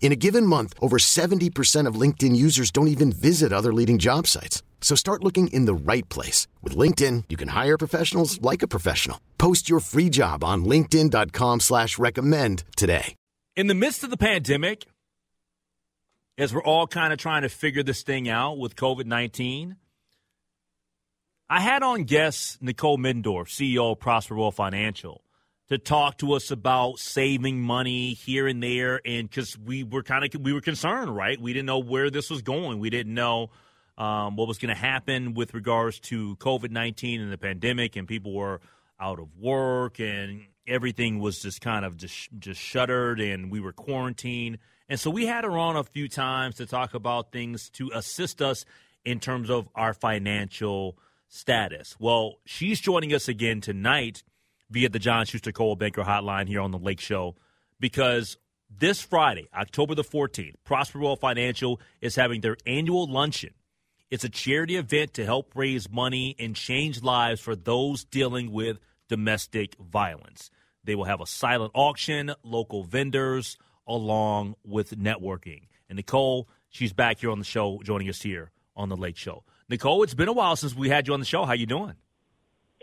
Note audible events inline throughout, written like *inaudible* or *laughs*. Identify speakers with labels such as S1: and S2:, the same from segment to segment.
S1: In a given month, over 70% of LinkedIn users don't even visit other leading job sites. So start looking in the right place. With LinkedIn, you can hire professionals like a professional. Post your free job on linkedin.com slash recommend today.
S2: In the midst of the pandemic, as we're all kind of trying to figure this thing out with COVID-19, I had on guest Nicole Middendorf, CEO of Prosper Financial to talk to us about saving money here and there, and because we were kind of we were concerned, right? We didn't know where this was going. We didn't know um, what was going to happen with regards to COVID nineteen and the pandemic, and people were out of work, and everything was just kind of just just shuttered, and we were quarantined. And so we had her on a few times to talk about things to assist us in terms of our financial status. Well, she's joining us again tonight via the John Schuster Coldwell Banker Hotline here on the Lake Show because this Friday, October the 14th, Prosperwell Financial is having their annual luncheon. It's a charity event to help raise money and change lives for those dealing with domestic violence. They will have a silent auction, local vendors, along with networking. And Nicole, she's back here on the show, joining us here on the Lake Show. Nicole, it's been a while since we had you on the show. How you doing?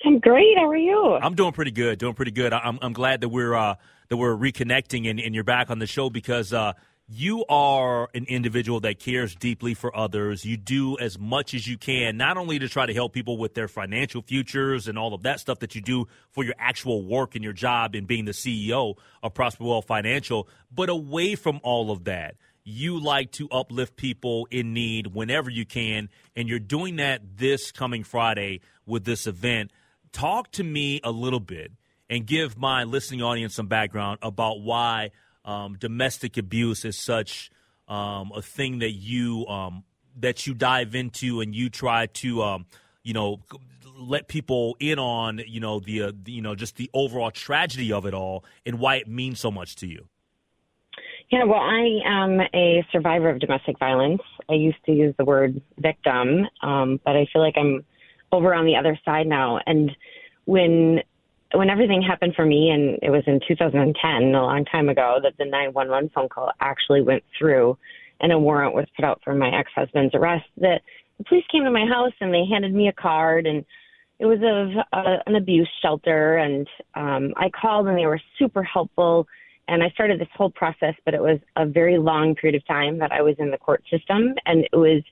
S3: I'm great. How are you?
S2: I'm doing pretty good. Doing pretty good. I'm I'm glad that we're uh, that we're reconnecting and, and you're back on the show because uh, you are an individual that cares deeply for others. You do as much as you can, not only to try to help people with their financial futures and all of that stuff that you do for your actual work and your job and being the CEO of Prosperwell Financial, but away from all of that you like to uplift people in need whenever you can, and you're doing that this coming Friday with this event talk to me a little bit and give my listening audience some background about why um, domestic abuse is such um, a thing that you um, that you dive into and you try to um, you know let people in on you know the, uh, you know just the overall tragedy of it all and why it means so much to you.
S3: Yeah, well, I am a survivor of domestic violence. I used to use the word victim, um, but I feel like I'm over on the other side now. And when when everything happened for me, and it was in 2010, a long time ago, that the 911 phone call actually went through, and a warrant was put out for my ex-husband's arrest. That the police came to my house and they handed me a card, and it was of uh, an abuse shelter. And um, I called, and they were super helpful. And I started this whole process, but it was a very long period of time that I was in the court system, and it was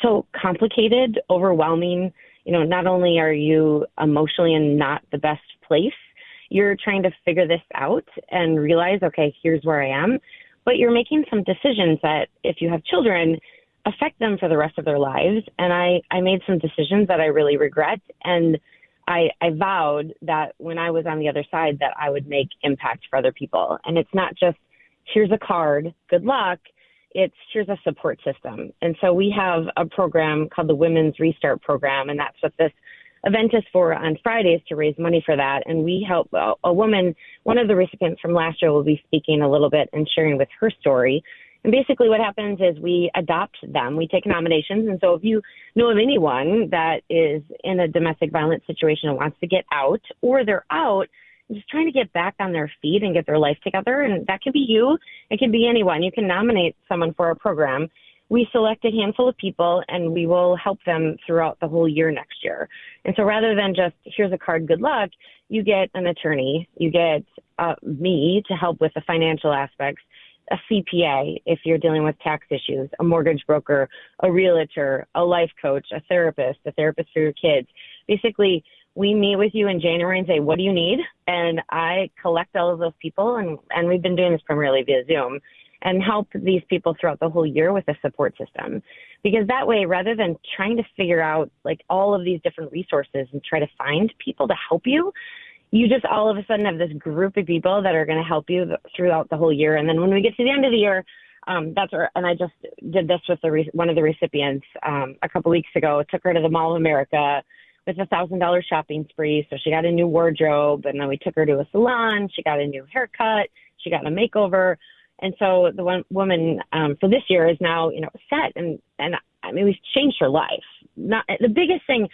S3: so complicated, overwhelming you know, not only are you emotionally in not the best place, you're trying to figure this out and realize, okay, here's where I am. But you're making some decisions that, if you have children, affect them for the rest of their lives. And I, I made some decisions that I really regret. And I, I vowed that when I was on the other side, that I would make impact for other people. And it's not just, here's a card, good luck it's here's a support system. And so we have a program called the Women's Restart Program, and that's what this event is for on Fridays to raise money for that. And we help a, a woman, one of the recipients from last year will be speaking a little bit and sharing with her story. And basically, what happens is we adopt them. We take nominations. And so, if you know of anyone that is in a domestic violence situation and wants to get out, or they're out, just trying to get back on their feet and get their life together. And that could be you. It could be anyone. You can nominate someone for our program. We select a handful of people and we will help them throughout the whole year next year. And so rather than just, here's a card, good luck, you get an attorney, you get uh, me to help with the financial aspects, a CPA if you're dealing with tax issues, a mortgage broker, a realtor, a life coach, a therapist, a therapist for your kids. Basically, we meet with you in January and say, what do you need? And I collect all of those people, and, and we've been doing this primarily via Zoom, and help these people throughout the whole year with a support system. Because that way, rather than trying to figure out like all of these different resources and try to find people to help you, you just all of a sudden have this group of people that are going to help you throughout the whole year. And then when we get to the end of the year, um, that's where, and I just did this with the re- one of the recipients um, a couple weeks ago. Took her to the Mall of America with a thousand dollar shopping spree. So she got a new wardrobe, and then we took her to a salon. She got a new haircut. She got a makeover, and so the one woman um, for this year is now you know set, and and I mean we've changed her life. Not the biggest thing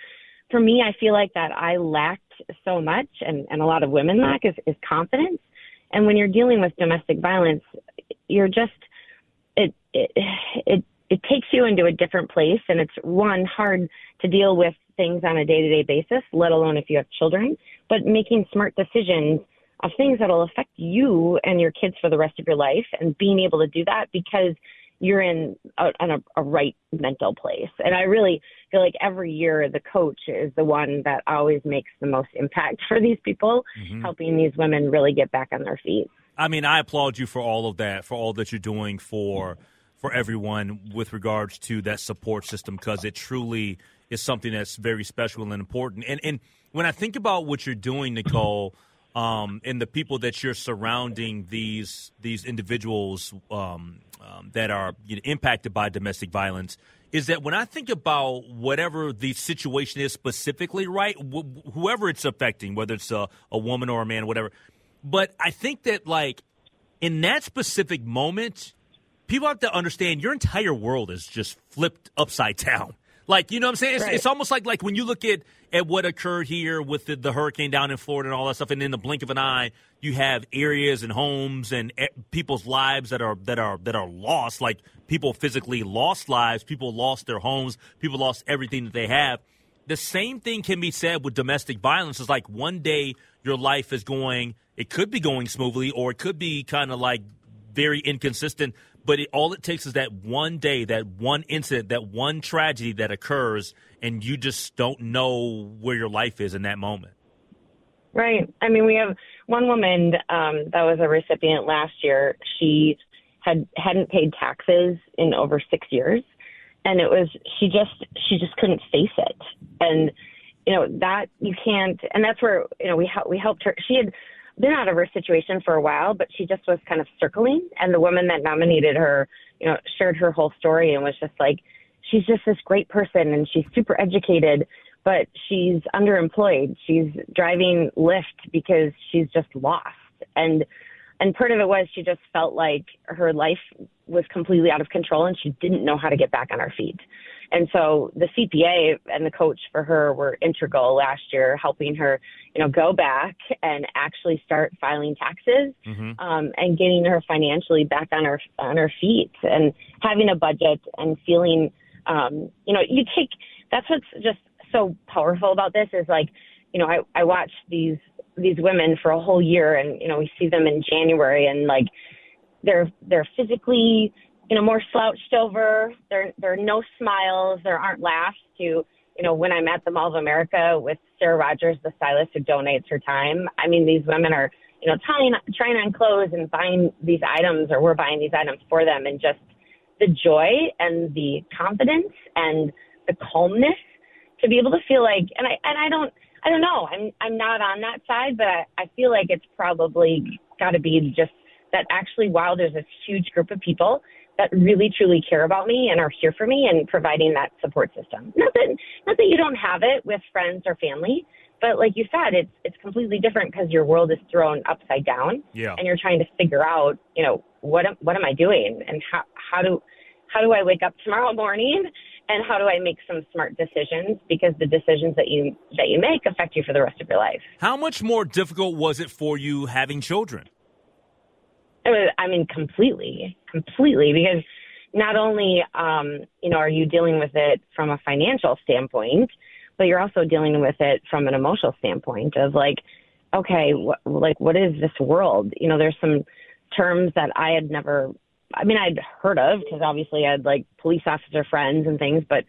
S3: for me. I feel like that I lacked so much, and and a lot of women lack is, is confidence. And when you're dealing with domestic violence, you're just it it it it takes you into a different place and it's one hard to deal with things on a day-to-day basis let alone if you have children but making smart decisions of things that'll affect you and your kids for the rest of your life and being able to do that because you're in a, in a, a right mental place and i really feel like every year the coach is the one that always makes the most impact *laughs* for these people mm-hmm. helping these women really get back on their feet
S2: I mean, I applaud you for all of that, for all that you're doing for for everyone with regards to that support system because it truly is something that's very special and important. And and when I think about what you're doing, Nicole, um, and the people that you're surrounding these these individuals um, um, that are you know, impacted by domestic violence, is that when I think about whatever the situation is specifically, right, wh- whoever it's affecting, whether it's a, a woman or a man, whatever but I think that, like, in that specific moment, people have to understand your entire world is just flipped upside down. Like, you know what I'm saying? It's, right. it's almost like like when you look at, at what occurred here with the, the hurricane down in Florida and all that stuff, and in the blink of an eye, you have areas and homes and people's lives that are that are that are lost. Like people physically lost lives, people lost their homes, people lost everything that they have. The same thing can be said with domestic violence. It's like one day your life is going it could be going smoothly or it could be kind of like very inconsistent. But it, all it takes is that one day, that one incident, that one tragedy that occurs, and you just don't know where your life is in that moment.
S3: Right. I mean, we have one woman um, that was a recipient last year. She had hadn't paid taxes in over six years, and it was she just she just couldn't face it, and you know that you can't, and that's where you know we we helped her. She had been out of her situation for a while, but she just was kind of circling. And the woman that nominated her, you know, shared her whole story and was just like, she's just this great person and she's super educated, but she's underemployed. She's driving Lyft because she's just lost. And and part of it was she just felt like her life was completely out of control and she didn't know how to get back on her feet. And so the CPA and the coach for her were integral last year, helping her, you know, go back and actually start filing taxes mm-hmm. um, and getting her financially back on her on her feet and having a budget and feeling, um, you know, you take. That's what's just so powerful about this is like, you know, I I watch these these women for a whole year and you know we see them in January and like they're they're physically you know, more slouched over. There, there are no smiles. There aren't laughs to, you know, when I'm at the Mall of America with Sarah Rogers, the stylist who donates her time. I mean, these women are, you know, trying, trying on clothes and buying these items or we're buying these items for them and just the joy and the confidence and the calmness to be able to feel like, and I, and I don't, I don't know. I'm, I'm not on that side, but I, I feel like it's probably got to be just that actually, wow, there's this huge group of people that really truly care about me and are here for me and providing that support system. Not that not that you don't have it with friends or family, but like you said, it's it's completely different because your world is thrown upside down.
S2: Yeah.
S3: And you're trying to figure out, you know, what am, what am I doing and how how do how do I wake up tomorrow morning and how do I make some smart decisions because the decisions that you that you make affect you for the rest of your life.
S2: How much more difficult was it for you having children?
S3: I mean, completely, completely, because not only, um, you know, are you dealing with it from a financial standpoint, but you're also dealing with it from an emotional standpoint of like, okay, what, like, what is this world? You know, there's some terms that I had never, I mean, I'd heard of because obviously I had like police officer friends and things, but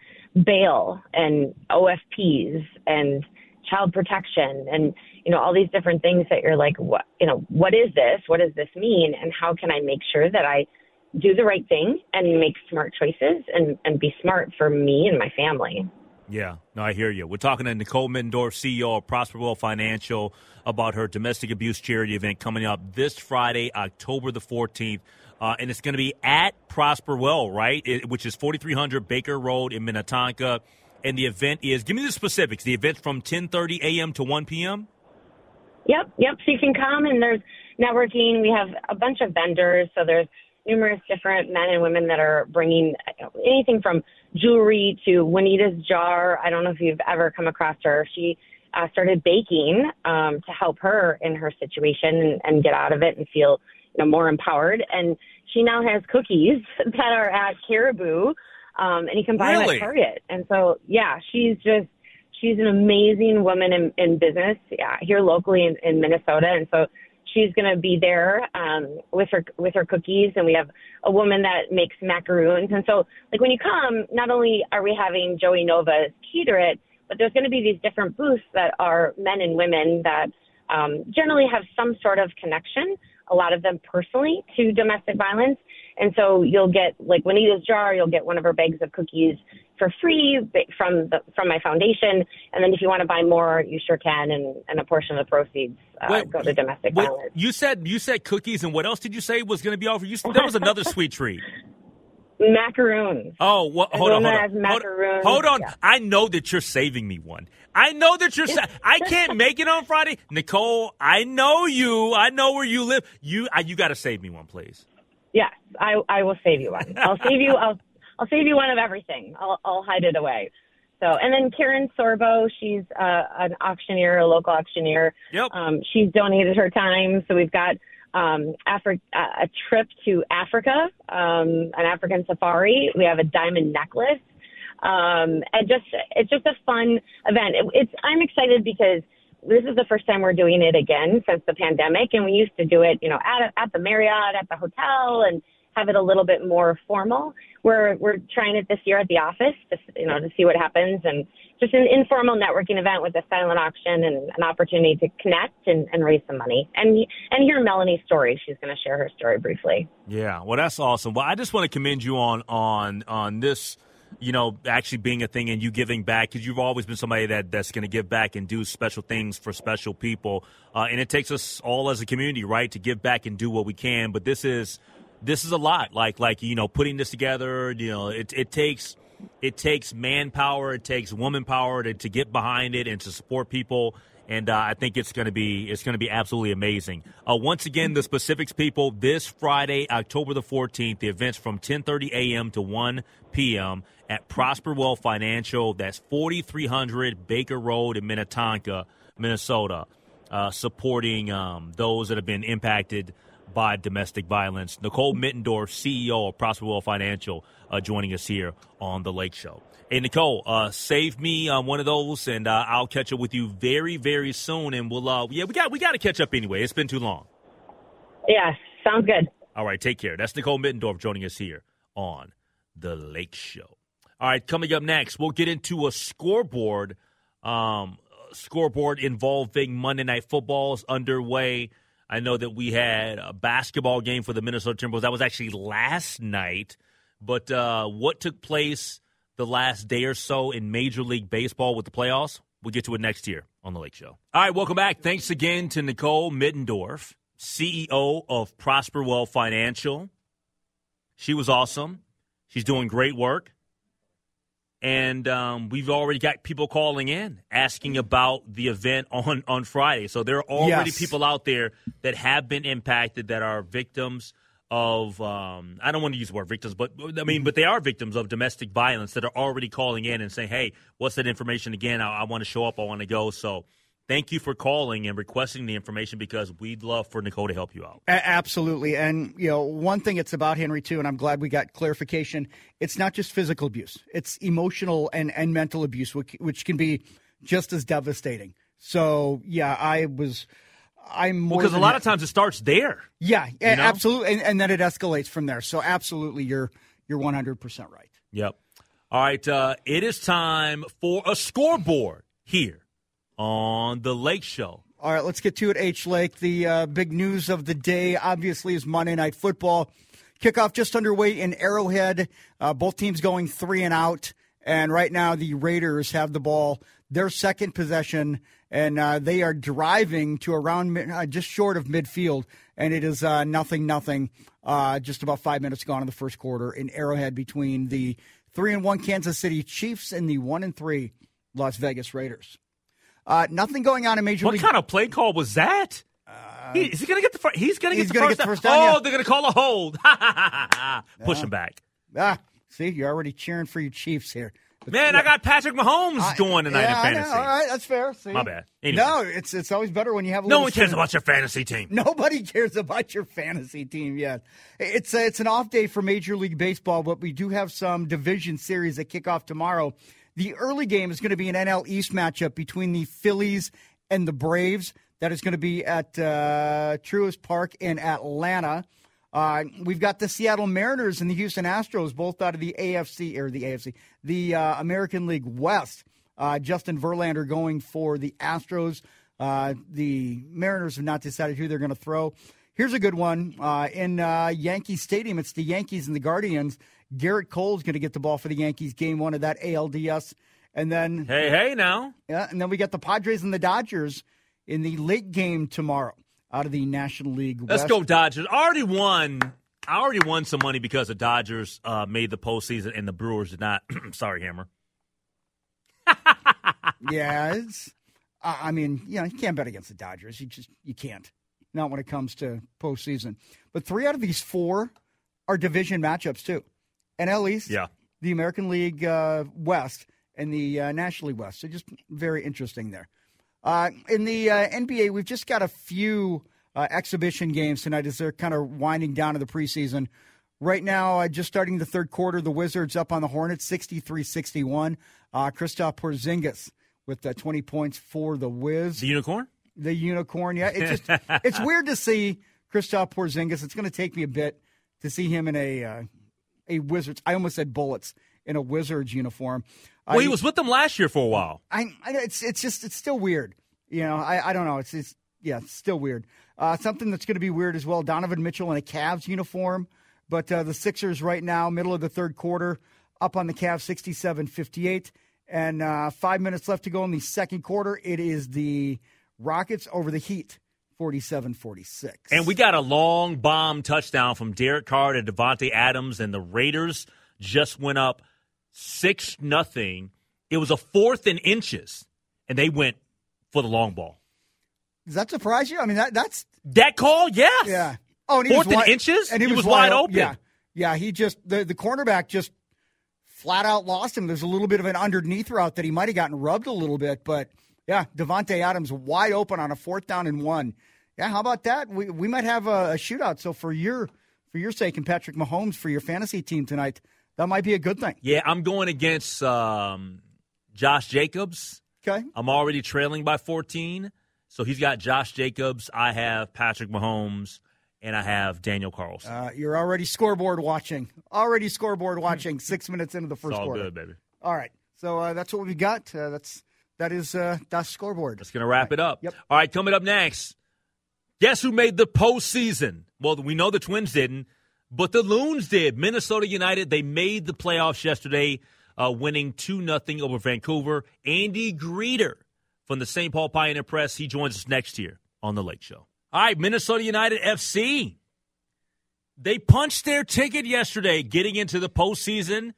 S3: bail and OFPs and child protection and you know all these different things that you're like what you know what is this what does this mean and how can i make sure that i do the right thing and make smart choices and and be smart for me and my family
S2: yeah, no, I hear you. We're talking to Nicole Middendorf, CEO of Prosperwell Financial, about her domestic abuse charity event coming up this Friday, October the 14th. Uh, and it's going to be at Prosperwell, right? It, which is 4300 Baker Road in Minnetonka. And the event is, give me the specifics. The event's from 10:30 a.m. to 1 p.m.
S3: Yep, yep. So you can come and there's networking. We have a bunch of vendors. So there's numerous different men and women that are bringing anything from jewelry to Juanita's jar. I don't know if you've ever come across her. She uh, started baking um, to help her in her situation and, and get out of it and feel you know more empowered. And she now has cookies *laughs* that are at Caribou, um, and you can buy
S2: Really?
S3: them at Target. And so yeah, she's just she's an amazing woman in, in business yeah, here locally in, in Minnesota, and so she's going to be there um, with her with her cookies, and we have a woman that makes macaroons, and so like when you come, not only are we having Joey Nova's cater it, but there's going to be these different booths that are men and women that um, generally have some sort of connection, a lot of them personally to domestic violence. And so you'll get like Juanita's jar, you'll get one of her bags of cookies for free from the from my foundation. And then if you want to buy more, you sure can. And, and a portion of the proceeds uh,
S2: Wait,
S3: go to domestic violence.
S2: you said you said cookies, and what else did you say was going to be offered? You said there was another *laughs* sweet treat.
S3: Macaroons.
S2: Oh, what, hold on, hold on, hold,
S3: macaroons,
S2: hold on.
S3: yeah.
S2: I know that you're saving me one. I know that you're. Sa- I *laughs* can't make it on Friday, Nicole. I know you. I know where you live. You, I, you got to save me one, please.
S3: Yes, I I will save you one. I'll save you. I'll I'll save you one of everything. I'll I'll hide it away. So and then Karen Sorbo, she's uh, an auctioneer, a local auctioneer.
S2: Yep.
S3: Um, she's donated her time, so we've got um, Afri- uh, a trip to Africa, um, an African safari. We have a diamond necklace, um, and just it's just a fun event. It, it's I'm excited because this is the first time we're doing it again since the pandemic, and we used to do it, you know, at at the Marriott, at the hotel, and have it a little bit more formal. We're we're trying it this year at the office, just you know, to see what happens, and just an informal networking event with a silent auction and an opportunity to connect and, and raise some money, and and hear Melanie's story. She's going to share her story briefly.
S2: Yeah, well, that's awesome. Well, I just want to commend you on on on this. You know, actually being a thing and you giving back because you've always been somebody that that's going to give back and do special things for special people. Uh, and it takes us all as a community, right, to give back and do what we can. But this is this is a lot. Like like you know, putting this together. You know, it it takes it takes manpower, it takes woman power to, to get behind it and to support people. And uh, I think it's going to be it's going to be absolutely amazing. Uh, once again, the specifics, people. This Friday, October the fourteenth, the event's from ten thirty a.m. to one p.m. at Prosper Prosperwell Financial. That's forty three hundred Baker Road in Minnetonka, Minnesota, uh, supporting um, those that have been impacted by domestic violence. Nicole Middendorf, CEO of Prosperwell Financial, uh, joining us here on the Lake Show. Hey, Nicole, uh, save me uh, one of those, and uh, I'll catch up with you very, very soon. And we'll, uh, yeah, we got we got to catch up anyway. It's been too long.
S3: Yeah, sounds good.
S2: All right, take care. That's Nicole Middendorf joining us here on the Lake Show. All right, coming up next, we'll get into a scoreboard. Um, scoreboard involving Monday Night Football is underway. I know that we had a basketball game for the Minnesota Timberwolves. That was actually last night. But uh, what took place the last day or so in Major League Baseball with the playoffs? We'll get to it next year on the Lake Show. All right, welcome back. Thanks again to Nicole Middendorf, CEO of Prosperwell Financial. She was awesome. She's doing great work. And um, we've already got people calling in asking about the event on, on Friday. So there are already
S4: Yes.
S2: people out there that have been impacted that are victims of um, I don't want to use the word victims, but I mean, but they are victims of domestic violence that are already calling in and saying, "Hey, what's that information again? I, I want to show up. I want to go." So, thank you for calling and requesting the information because we'd love for Nicole to help you out.
S4: A- absolutely. And, you know, one thing it's about, Henry, too, and I'm glad we got clarification it's not just physical abuse, it's emotional and, and mental abuse, which, which can be just as devastating. So, yeah, I was. I'm more
S2: Because a lot of times it starts there.
S4: yeah, a-
S2: know?
S4: absolutely, and, and then it escalates from there. So, absolutely, you're you're 100 percent right.
S2: Yep. All right. Uh, it is time for a scoreboard here on the Lake Show.
S4: All right, let's get to it. H Lake. The uh, big news of the day, obviously, is Monday Night Football. Kickoff just underway in Arrowhead. Uh, both teams going three and out. And right now, the Raiders have the ball, their second possession, and uh, they are driving to around uh, just short of midfield. And it is uh, nothing, nothing. Uh, just about five minutes gone in the first quarter in Arrowhead between the three and one Kansas City Chiefs and the one and three Las Vegas Raiders. Uh, nothing going on in Major
S2: what
S4: League.
S2: What kind of play call was that? He, is he going to get the first? He's going to get, the
S4: first,
S2: get the
S4: first
S2: down. Oh,
S4: yeah.
S2: they're going to call a hold. *laughs* Push him back.
S4: Ah, see, you're already cheering for your Chiefs here. But,
S2: Man,
S4: yeah.
S2: I got Patrick Mahomes
S4: I-
S2: going tonight
S4: yeah,
S2: in fantasy.
S4: All right, that's fair. See?
S2: My bad. Anyway.
S4: No, it's it's always better when you have a
S2: No one cares about your fantasy team.
S4: Nobody cares about your fantasy team yet. It's a, it's an off day for Major League Baseball, but we do have some division series that kick off tomorrow. The early game is going to be an NL East matchup between the Phillies and the Braves. That is going to be at uh, Truist Park in Atlanta. Uh, we've got the Seattle Mariners and the Houston Astros, both out of the AFC or the AFC, the uh, American League West. Uh, Justin Verlander going for the Astros. Uh, the Mariners have not decided who they're going to throw. Here's a good one uh, in uh, Yankee Stadium. It's the Yankees and the Guardians. Gerrit Cole's going to get the ball for the Yankees. Game one of that ALDS, and then
S2: Hey, hey, now.
S4: yeah, and then we got the Padres and the Dodgers in the late game tomorrow out of the National League.
S2: Let's go Dodgers. I already won. I already won some money because the Dodgers uh, made the postseason and the Brewers did not. *clears throat* Sorry, Hammer. *laughs*
S4: yeah, it's. I I mean, you know, you can't bet against the Dodgers. You just you can't. Not when it comes to postseason. But three out of these four are division matchups too. NL East,
S2: Yeah.
S4: the American League uh, West, and the uh, National League West. So just very interesting there. Uh, in the uh, NBA, we've just got a few uh, exhibition games tonight as they're kind of winding down to the preseason. Right now, uh, just starting the third quarter, the Wizards up on the Hornets 63 61. Uh, Kristaps Porzingis with uh, 20 points for the Wiz.
S2: The unicorn?
S4: The unicorn, yeah. It's just *laughs* it's weird to see Kristaps Porzingis. It's going to take me a bit to see him in a uh, a Wizards. I almost said Bullets in a Wizards uniform.
S2: Well,
S4: I-
S2: he was with them last year for a while.
S4: I, I it's it's just it's still weird. You know, I, I don't know. It's it's yeah, it's still weird. Uh, something that's going to be weird as well. Donovan Mitchell in a Cavs uniform, but uh, the Sixers right now, middle of the third quarter, up on the Cavs, 67-58. and uh, five minutes left to go in the second quarter. It is the Rockets over the Heat, 47-46.
S2: And we got a long bomb touchdown from Derek Carr to Davante Adams, and the Raiders just went up six nothing. It was a fourth and inches, and they went for the long ball.
S4: Does that surprise you? I mean, that that's
S2: That call, yes.
S4: Yeah. Oh, and he
S2: Fourth
S4: was
S2: and
S4: wide,
S2: inches?
S4: and he,
S2: He
S4: was,
S2: was wide open.
S4: Yeah, yeah. He just the the cornerback just flat out lost him. There's a little bit of an underneath route that he might have gotten rubbed a little bit, but yeah, Davante Adams wide open on a fourth down and one. Yeah, how about that? We we might have a, a shootout. So for your for your sake and Patrick Mahomes for your fantasy team tonight, that might be a good thing.
S2: Yeah, I'm going against um, Josh Jacobs.
S4: Okay.
S2: I'm already trailing by 14. So he's got Josh Jacobs. I have Patrick Mahomes, and I have Daniel Carlson.
S4: Uh, you're already scoreboard watching. Already scoreboard watching. Six minutes into the first
S2: all
S4: quarter.
S2: good, baby.
S4: All right. So uh, that's what we got. Uh, that's that is uh, that's scoreboard.
S2: That's going to wrap it up.
S4: Yep.
S2: All right, coming up next. Guess who made the postseason? Well, we know the Twins didn't, but the Loons did. Minnesota United, they made the playoffs yesterday, uh, winning 2 0 over Vancouver. Andy Greder from the St. Paul Pioneer Press, he joins us next year on The Lake Show. All right, Minnesota United FC. They punched their ticket yesterday getting into the postseason,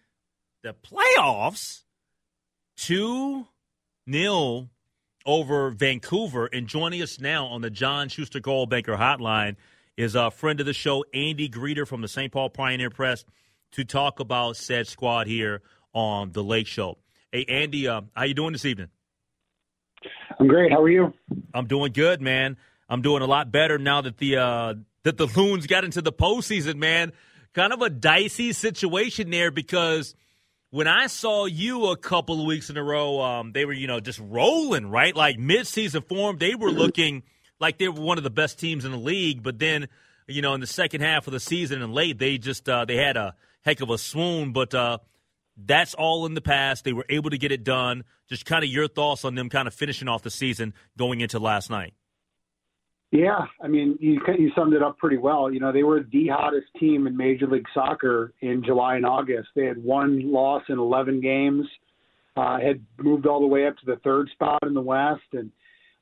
S2: the playoffs, 2 0 over Vancouver. And joining us now on the John Schuster Coldwell Banker Hotline is a friend of the show, Andy Greder from the St. Paul Pioneer Press, to talk about said squad here on the Lake Show. Hey, Andy, uh, how you doing this evening?
S5: I'm great. How are you?
S2: I'm doing good, man. I'm doing a lot better now that the uh, that the Loons got into the postseason, man. Kind of a dicey situation there because when I saw you a couple of weeks in a row, um, they were you know just rolling right, like mid-season form. They were looking like they were one of the best teams in the league, but then you know in the second half of the season and late, they just uh, they had a heck of a swoon, but. Uh, that's all in the past. They were able to get it done. Just kind of your thoughts on them kind of finishing off the season going into last night.
S5: Yeah, I mean, you you summed it up pretty well. You know, they were the hottest team in Major League Soccer in July and August. They had one loss in 11 games. uh, had moved all the way up to the third spot in the West and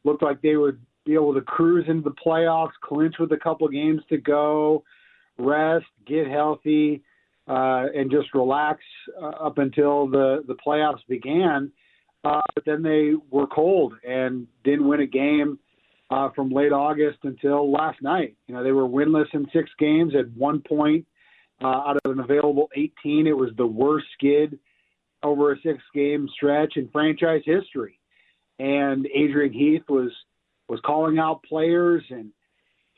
S5: looked like they would be able to cruise into the playoffs, clinch with a couple games to go, rest, get healthy, uh, and just relax uh, up until the the playoffs began. Uh, but then they were cold and didn't win a game uh, from late August until last night. You know, they were winless in six games at one point uh, out of an available 18. It was the worst skid over a six game stretch in franchise history. And Adrian Heath was was calling out players and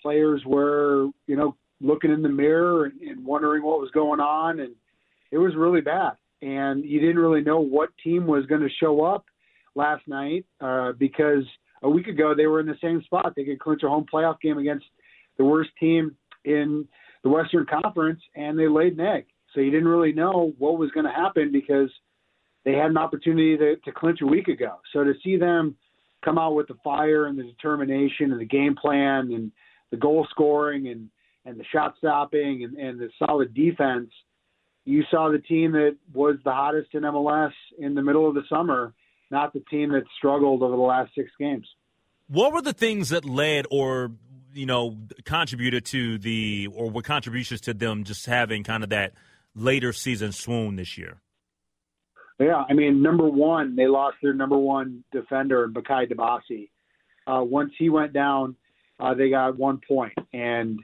S5: players were, you know, looking in the mirror and, and wondering what was going on and it was really bad. And you didn't really know what team was going to show up last night uh, because a week ago they were in the same spot. They could clinch a home playoff game against the worst team in the Western Conference, and they laid an egg. So you didn't really know what was going to happen because they had an opportunity to, to clinch a week ago. So to see them come out with the fire and the determination and the game plan and the goal scoring and and the shot stopping and, and the solid defense, you saw the team that was the hottest in MLS in the middle of the summer, not the team that struggled over the last six games.
S2: What were the things that led or you know contributed to the or were contributions to them just having kind of that later season swoon this year?
S5: Yeah, I mean, number one, they lost their number one defender, Bakaye Dibassy. Uh, once he went down, uh, they got one point, and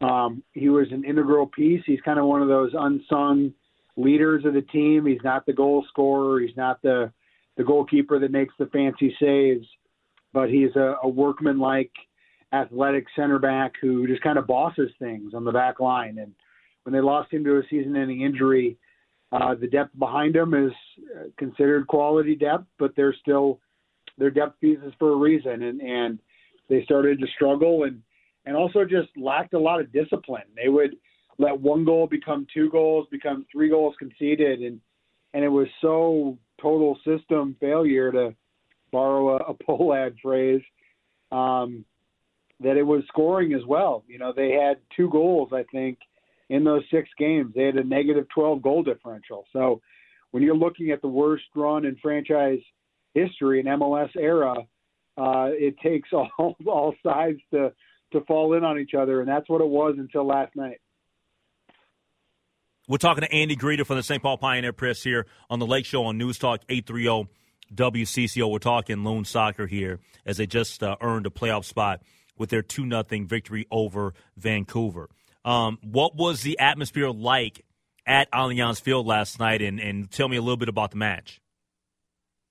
S5: um, he was an integral piece. He's kind of one of those unsung leaders of the team. He's not the goal scorer. He's not the the goalkeeper that makes the fancy saves, but he's a, a workman-like, athletic center back who just kind of bosses things on the back line. And when they lost him to a season-ending injury, uh, the depth behind him is considered quality depth, but they're still their depth pieces for a reason. And and they started to struggle and and also just lacked a lot of discipline. They would let one goal become two goals, become three goals conceded, and and it was so total system failure to borrow a, a Pohlad phrase um, that it was scoring as well. You know, they had two goals, I think, in those six games. They had a negative 12 goal differential. So when you're looking at the worst run in franchise history in MLS era, uh, it takes *laughs* all all sides to to fall in on each other, and that's what it was until last night.
S2: We're talking to Andy Greder from the St. Paul Pioneer Press here on the Lake Show on News Talk 830 WCCO. We're talking Loon Soccer here as they just uh, earned a playoff spot with their 2 0 victory over Vancouver. Um, what was the atmosphere like at Allianz Field last night? And, and tell me a little bit about the match.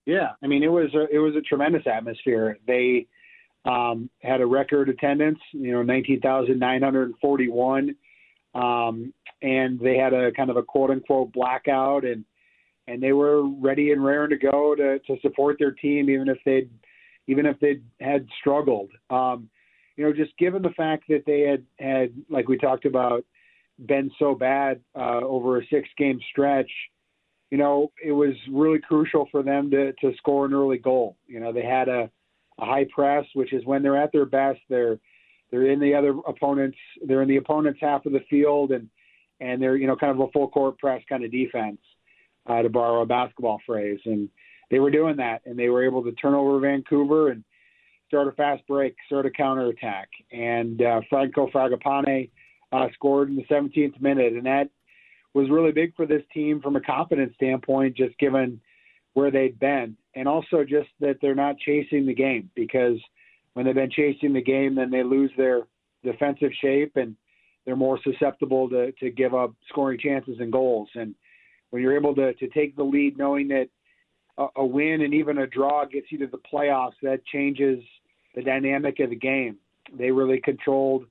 S5: Yeah, I mean it was a, it was a tremendous atmosphere. They um, had a record attendance, you know, 19,941. Um, and they had a kind of a quote unquote blackout and, and they were ready and raring to go to, to support their team, even if they'd, even if they had struggled. Um, you know, just given the fact that they had had, like we talked about, been so bad uh, over a six game stretch, you know, it was really crucial for them to to score an early goal. You know, they had a a high press, which is when they're at their best. They're they're in the other opponents. They're in the opponent's half of the field, and and they're you know kind of a full court press kind of defense, uh, to borrow a basketball phrase. And they were doing that, and they were able to turn over Vancouver and start a fast break, start a counterattack. And uh, Franco Fragapane uh, scored in the 17th minute, and that was really big for this team from a confidence standpoint, just given where they'd been and also just that they're not chasing the game because when they've been chasing the game, then they lose their defensive shape and they're more susceptible to, to give up scoring chances and goals. And when you're able to, to take the lead, knowing that a, a win and even a draw gets you to the playoffs, that changes the dynamic of the game. They really controlled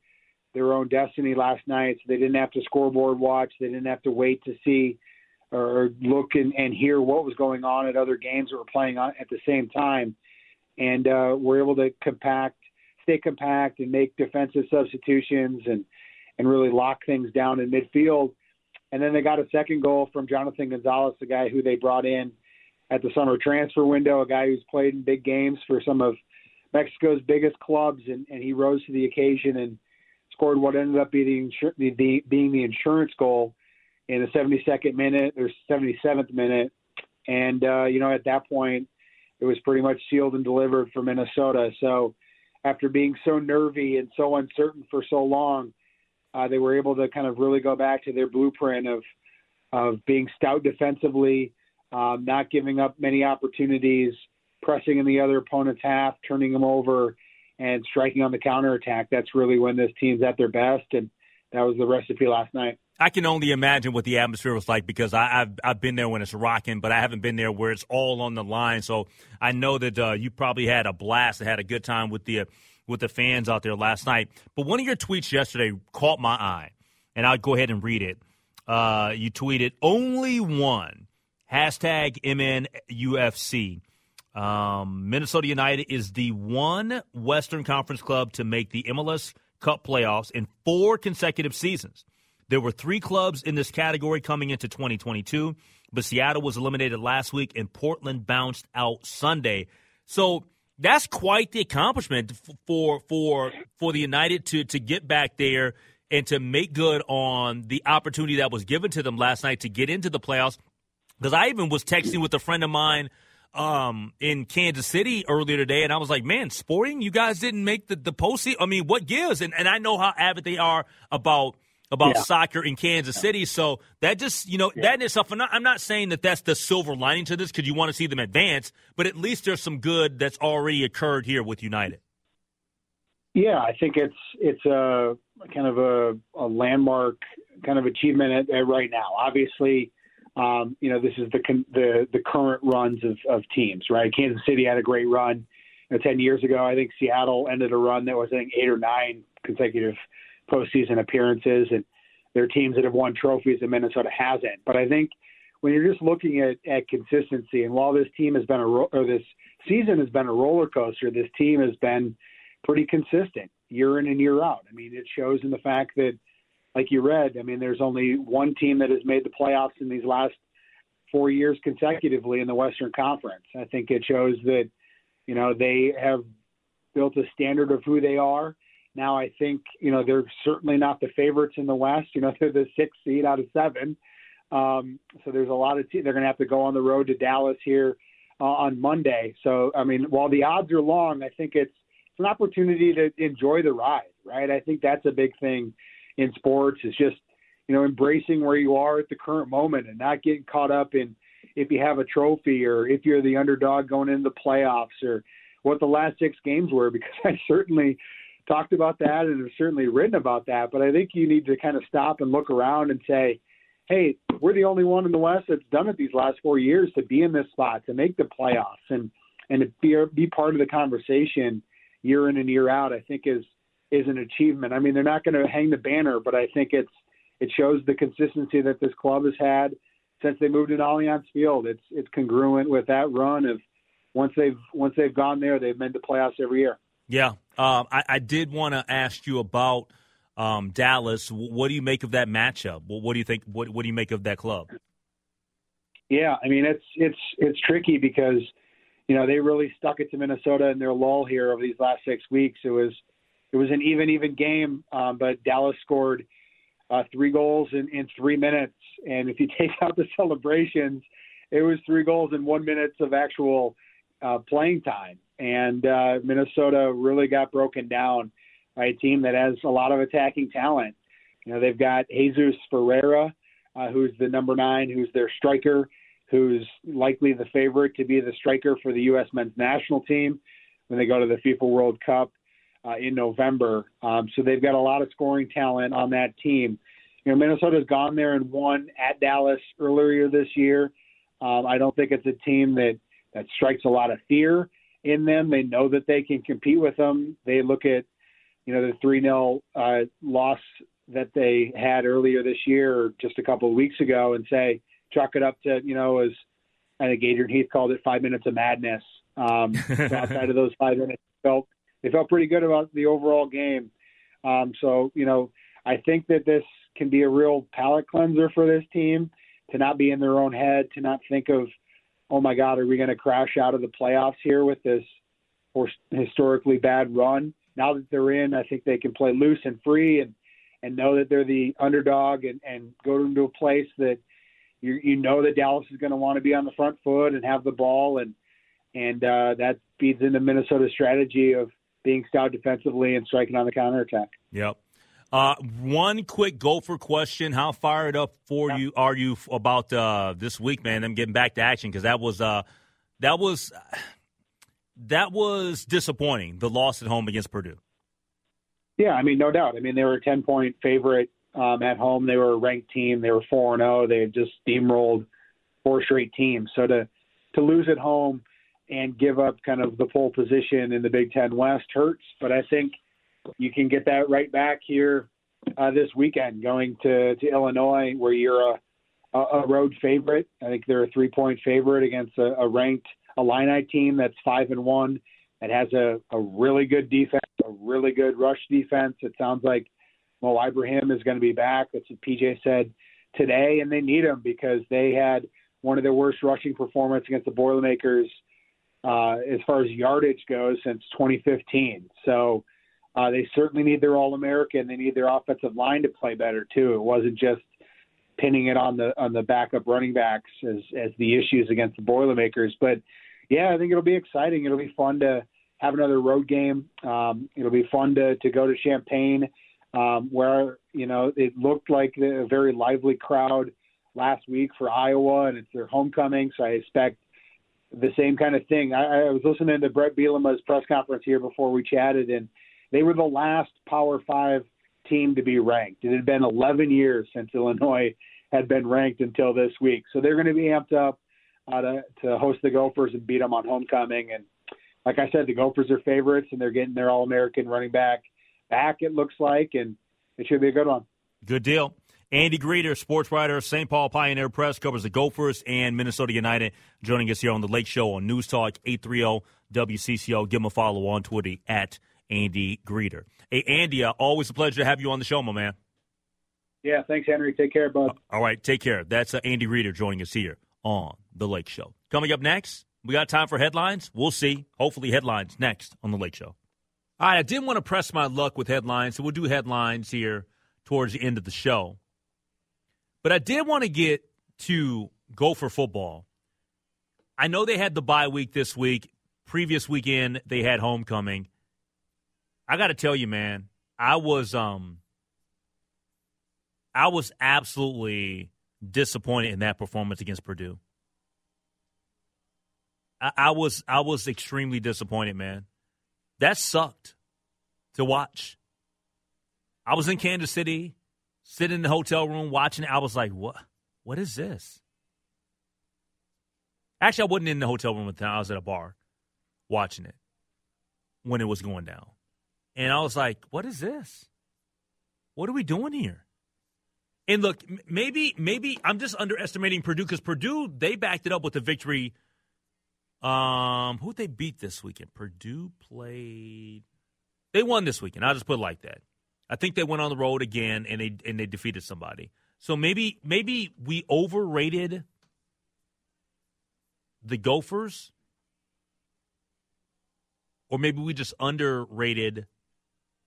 S5: their own destiny last night. So they didn't have to scoreboard watch. They didn't have to wait to see or look and, and hear what was going on at other games that were playing on at the same time, and uh, we're able to compact, stay compact, and make defensive substitutions and and really lock things down in midfield. And then they got a second goal from Jonathan Gonzalez, the guy who they brought in at the summer transfer window, a guy who's played in big games for some of Mexico's biggest clubs, and, and he rose to the occasion and scored what ended up being the, the, being the insurance goal in the 72nd minute or 77th minute And uh, you know, at that point, it was pretty much sealed and delivered for Minnesota. So after being so nervy and so uncertain for so long, uh, they were able to kind of really go back to their blueprint of of being stout defensively, um, not giving up many opportunities, pressing in the other opponent's half, turning them over, and striking on the counterattack. That's really when this team's at their best, and that was the recipe last night.
S2: I can only imagine what the atmosphere was like because I, have I've been there when it's rocking, but I haven't been there where it's all on the line. So I know that uh, you probably had a blast and had a good time with the with the fans out there last night. But one of your tweets yesterday caught my eye, and I'll go ahead and read it. Uh, you tweeted only one hashtag MNUFC. Um, Minnesota United is the one Western Conference club to make the MLS Cup playoffs in four consecutive seasons. There were three clubs in this category coming into 2022, but Seattle was eliminated last week and Portland bounced out Sunday. So that's quite the accomplishment for for for the United to to get back there and to make good on the opportunity that was given to them last night to get into the playoffs. Because I even was texting with a friend of mine um, in Kansas City earlier today, and I was like, "Man, Sporting, you guys didn't make the the postseason. I mean, what gives?" And and I know how avid they are about about yeah. soccer in Kansas City. So that just, you know, yeah. that is stuff. I'm not, I'm not saying that that's the silver lining to this because you want to see them advance, but at least there's some good that's already occurred here with United.
S5: Yeah, I think it's it's a kind of a, a landmark kind of achievement at, at right now. Obviously, um, you know this is the the the current runs of, of teams, right? Kansas City had a great run you know, ten years ago. I think Seattle ended a run that was I think eight or nine consecutive postseason appearances, and there are teams that have won trophies and Minnesota hasn't. But I think when you're just looking at, at consistency, and while this team has been a or this season has been a roller coaster, this team has been pretty consistent year in and year out. I mean, it shows in the fact that, like you read, I mean, there's only one team that has made the playoffs in these last four years consecutively in the Western Conference. I think it shows that, you know, they have built a standard of who they are now I think you know they're certainly not the favorites in the West. You know *laughs* they're the sixth seed out of seven. Um, so there's a lot of te- they're going to have to go on the road to Dallas here uh, on Monday. So I mean, while the odds are long, I think it's it's an opportunity to enjoy the ride, right? I think that's a big thing in sports is just you know embracing where you are at the current moment and not getting caught up in if you have a trophy or if you're the underdog going into the playoffs or what the last six games were *laughs* because I certainly talked about that and have certainly written about that. But I think you need to kind of stop and look around and say, hey, we're the only one in the West that's done it these last four years to be in this spot, to make the playoffs, and and to be be part of the conversation year in and year out. I think is is an achievement. I mean, they're not going to hang the banner, but I think it's it shows the consistency that this club has had since they moved in Allianz Field. It's it's congruent with that run of once they've once they've gone there, they've made the playoffs every year.
S2: Yeah, um, I, I, did want to ask you about um, Dallas. What do you make of that matchup? What, what do you think? What, what, do you make of that club?
S5: Yeah, I mean it's it's it's tricky because you know they really stuck it to Minnesota in their lull here over these last six weeks. It was it was an even even game, um, but Dallas scored uh, three goals in, in three minutes, and if you *laughs* take out the celebrations, it was three goals in one minutes of actual uh, playing time and uh, Minnesota really got broken down by a team that has a lot of attacking talent. You know, they've got Jesus Ferreira, uh, who's the number nine, who's their striker, who's likely the favorite to be the striker for the U.S. men's national team when they go to the FIFA World Cup uh, in November. Um, so they've got a lot of scoring talent on that team. You know, Minnesota's gone there and won at Dallas earlier this year. Um, I don't think it's a team that that strikes a lot of fear in them. They know that they can compete with them. They look at, you know, the 3 0 uh, loss that they had earlier this year or just a couple of weeks ago and say, chalk it up to, you know, as I think Adrian Heath called it five minutes of madness. Um, outside of those five minutes, felt they felt pretty good about the overall game. Um, so, you know, I think that this can be a real palate cleanser for this team to not be in their own head, to not think of oh my God, are we going to crash out of the playoffs here with this historically bad run? Now that they're in, I think they can play loose and free and and know that they're the underdog and and go into a place that you, you know that Dallas is going to want to be on the front foot and have the ball, and and uh, that feeds into Minnesota's strategy of being stout defensively and striking on the counterattack.
S2: Yep. Uh, one quick Gopher question: How fired up for yeah. you are you about uh, this week, man? Them getting back to action because that was uh, that was *sighs* that was disappointing. The loss at home against Purdue.
S5: Yeah, I mean, no doubt. I mean, they were a ten point favorite um, at home. They were a ranked team. They were four and zero. Oh. They had just steamrolled four straight teams. So to to lose at home and give up kind of the pole position in the Big Ten West hurts. But I think you can get that right back here uh, this weekend, going to, to Illinois, where you're a, a road favorite. I think they're a three point favorite against a, a ranked Illini team that's five and one. That has a, a really good defense, a really good rush defense. It sounds like Mo Ibrahim is going to be back. That's what PJ said today, and they need him because they had one of their worst rushing performance against the Boilermakers uh, as far as yardage goes since 2015. So uh, they certainly need their All American. They need their offensive line to play better too. It wasn't just pinning it on the on the backup running backs as as the issues against the Boilermakers. But yeah, I think it'll be exciting. It'll be fun to have another road game. Um, it'll be fun to to go to Champaign, um, where you know it looked like a very lively crowd last week for Iowa, and it's their homecoming. So I expect the same kind of thing. I, I was listening to Bret Bielema's press conference here before we chatted, and they were the last Power Five team to be ranked. It had been 11 years since Illinois had been ranked until this week, so they're going to be amped up uh, to, to host the Gophers and beat them on homecoming. And like I said, the Gophers are favorites, and they're getting their All-American running back back. It looks like, and it should be a good one.
S2: Good deal. Andy Greder, sports writer, St. Paul Pioneer Press, covers the Gophers and Minnesota United, joining us here on the Lake Show on News Talk 830 WCCO. Give him a follow on Twitter at Andy Greder. Hey, Andy, uh, always a pleasure to have you on the show, my man.
S5: Yeah, thanks, Henry. Take care, bud. Uh,
S2: all right, take care. That's uh, Andy Greder joining us here on the Lake Show. Coming up next, we got time for headlines. We'll see. Hopefully, headlines next on the Lake Show. All right, I didn't want to press my luck with headlines, so we'll do headlines here towards the end of the show. But I did want to get to Gopher football. I know they had the bye week this week. Previous weekend they had homecoming. I got to tell you, man, I was um I was absolutely disappointed in that performance against Purdue. I, I was I was extremely disappointed, man. That sucked to watch. I was in Kansas City sitting in the hotel room watching it. I was like, what? What is this? Actually, I wasn't in the hotel room at the time. I was at a bar watching it when it was going down. And I was like, what is this? What are we doing here? And look, maybe maybe I'm just underestimating Purdue because Purdue they backed it up with the victory. Um, who they beat this weekend? Purdue played. They won this weekend. I'll just put it like that. I think they went on the road again and they and they defeated somebody. So maybe maybe we overrated the Gophers, or maybe we just underrated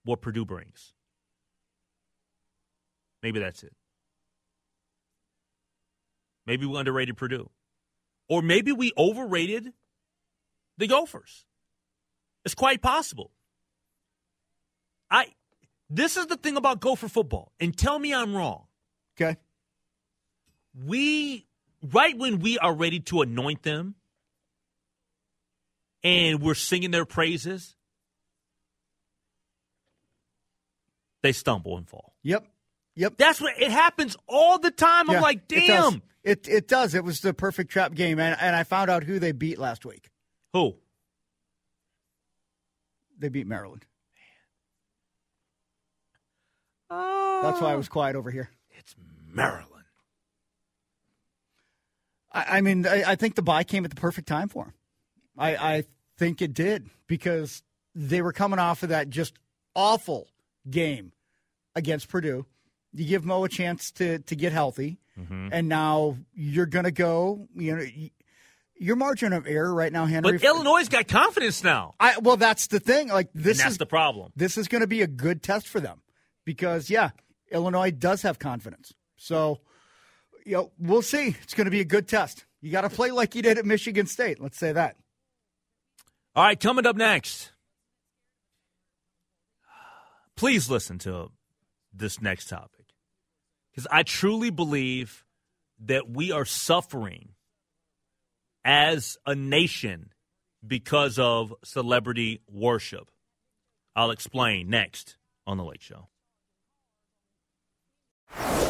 S2: what Purdue brings. Maybe that's it. Maybe we underrated Purdue. Or maybe we overrated the Gophers. It's quite possible. I this is the thing about Gopher football, and tell me I'm wrong.
S4: Okay.
S2: We, right when we are ready to anoint them and we're singing their praises, they stumble and fall.
S4: Yep. Yep.
S2: That's what it happens all the time. I'm like, damn.
S4: It, it, it does. It was the perfect trap game, and and I found out who they beat last week.
S2: Who?
S4: They beat Maryland. Oh that's why I was quiet over here.
S2: It's Maryland.
S4: I, I mean, I, I, think the bye came at the perfect time for him. I, I think it did because they were coming off of that just awful game against Purdue. You give Mo a chance to to get healthy, mm-hmm. and now you're going to go. You know, your margin of error right now, Henry.
S2: But Illinois got confidence now.
S4: I well, that's the thing. Like this
S2: and
S4: is
S2: the problem.
S4: This is going to be a good test for them because yeah, Illinois does have confidence. So you know, we'll see. It's going to be a good test. You got to play like you did at Michigan State. Let's say that.
S2: All right, coming up next. Please listen to this next topic because I truly believe that we are suffering as a nation because of celebrity worship. I'll explain next on The Lake Show.